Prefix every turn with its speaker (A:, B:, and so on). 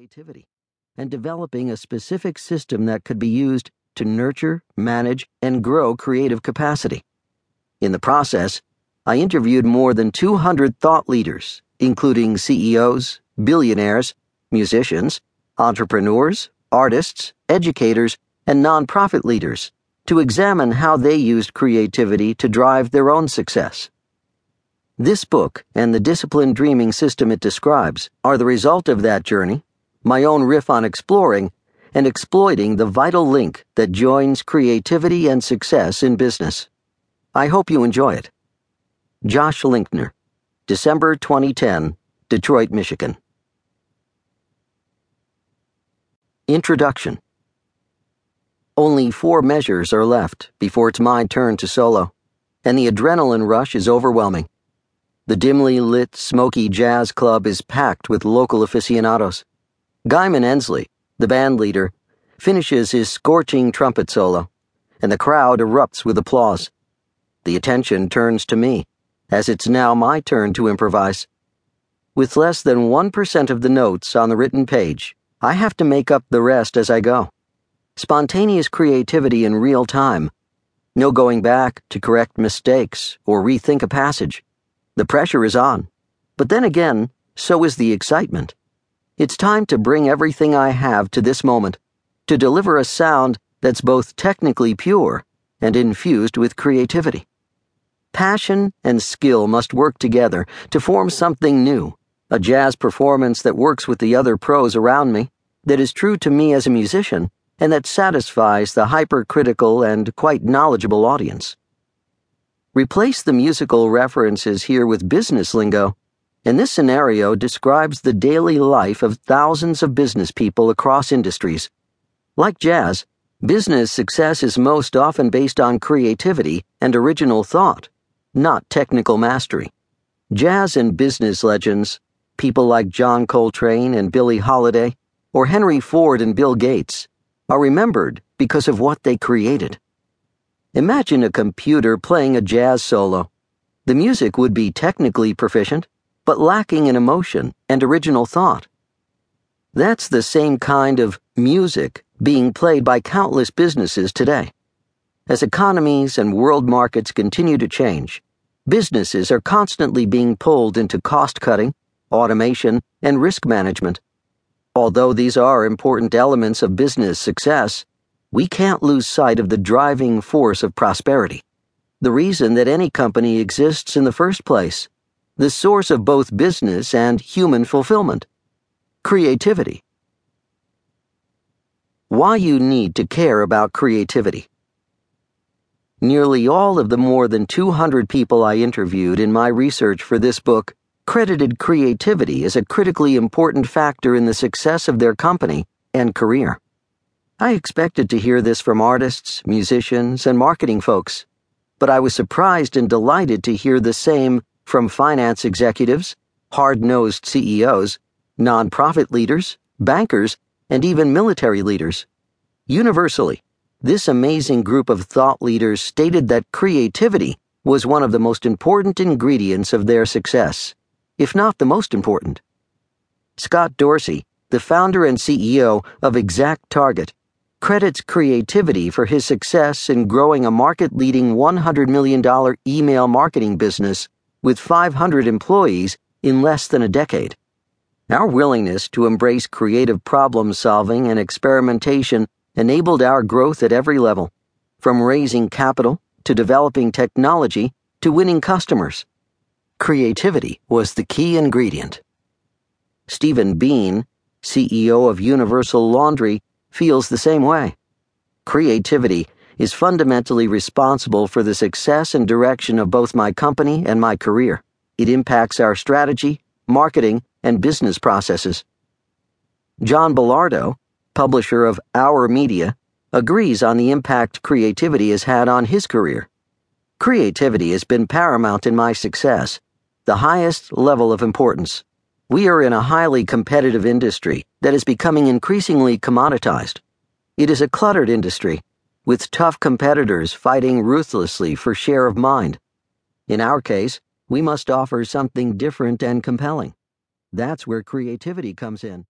A: creativity and developing a specific system that could be used to nurture, manage, and grow creative capacity. In the process, I interviewed more than 200 thought leaders, including CEOs, billionaires, musicians, entrepreneurs, artists, educators, and nonprofit leaders to examine how they used creativity to drive their own success. This book and the disciplined dreaming system it describes are the result of that journey, my own riff on exploring and exploiting the vital link that joins creativity and success in business. I hope you enjoy it. Josh Linkner, December 2010, Detroit, Michigan. Introduction Only four measures are left before it's my turn to solo, and the adrenaline rush is overwhelming. The dimly lit, smoky jazz club is packed with local aficionados. Guyman Ensley, the band leader, finishes his scorching trumpet solo, and the crowd erupts with applause. The attention turns to me, as it's now my turn to improvise. With less than 1% of the notes on the written page, I have to make up the rest as I go. Spontaneous creativity in real time. No going back to correct mistakes or rethink a passage. The pressure is on. But then again, so is the excitement. It's time to bring everything I have to this moment, to deliver a sound that's both technically pure and infused with creativity. Passion and skill must work together to form something new, a jazz performance that works with the other pros around me, that is true to me as a musician, and that satisfies the hypercritical and quite knowledgeable audience. Replace the musical references here with business lingo, and this scenario describes the daily life of thousands of business people across industries. Like jazz, business success is most often based on creativity and original thought, not technical mastery. Jazz and business legends, people like John Coltrane and Billie Holiday, or Henry Ford and Bill Gates, are remembered because of what they created. Imagine a computer playing a jazz solo. The music would be technically proficient, but lacking in emotion and original thought. That's the same kind of music being played by countless businesses today. As economies and world markets continue to change, businesses are constantly being pulled into cost cutting, automation, and risk management. Although these are important elements of business success, we can't lose sight of the driving force of prosperity, the reason that any company exists in the first place, the source of both business and human fulfillment creativity. Why you need to care about creativity. Nearly all of the more than 200 people I interviewed in my research for this book credited creativity as a critically important factor in the success of their company and career. I expected to hear this from artists, musicians, and marketing folks, but I was surprised and delighted to hear the same from finance executives, hard nosed CEOs, nonprofit leaders, bankers, and even military leaders. Universally, this amazing group of thought leaders stated that creativity was one of the most important ingredients of their success, if not the most important. Scott Dorsey, the founder and CEO of Exact Target, credits creativity for his success in growing a market leading $100 million email marketing business with 500 employees in less than a decade. Our willingness to embrace creative problem solving and experimentation enabled our growth at every level, from raising capital to developing technology to winning customers. Creativity was the key ingredient. Stephen Bean, CEO of Universal Laundry, feels the same way. Creativity is fundamentally responsible for the success and direction of both my company and my career. It impacts our strategy, marketing, and business processes. John Bellardo, publisher of Our Media, agrees on the impact creativity has had on his career. Creativity has been paramount in my success, the highest level of importance. We are in a highly competitive industry that is becoming increasingly commoditized. It is a cluttered industry, with tough competitors fighting ruthlessly for share of mind. In our case, we must offer something different and compelling. That's where creativity comes in.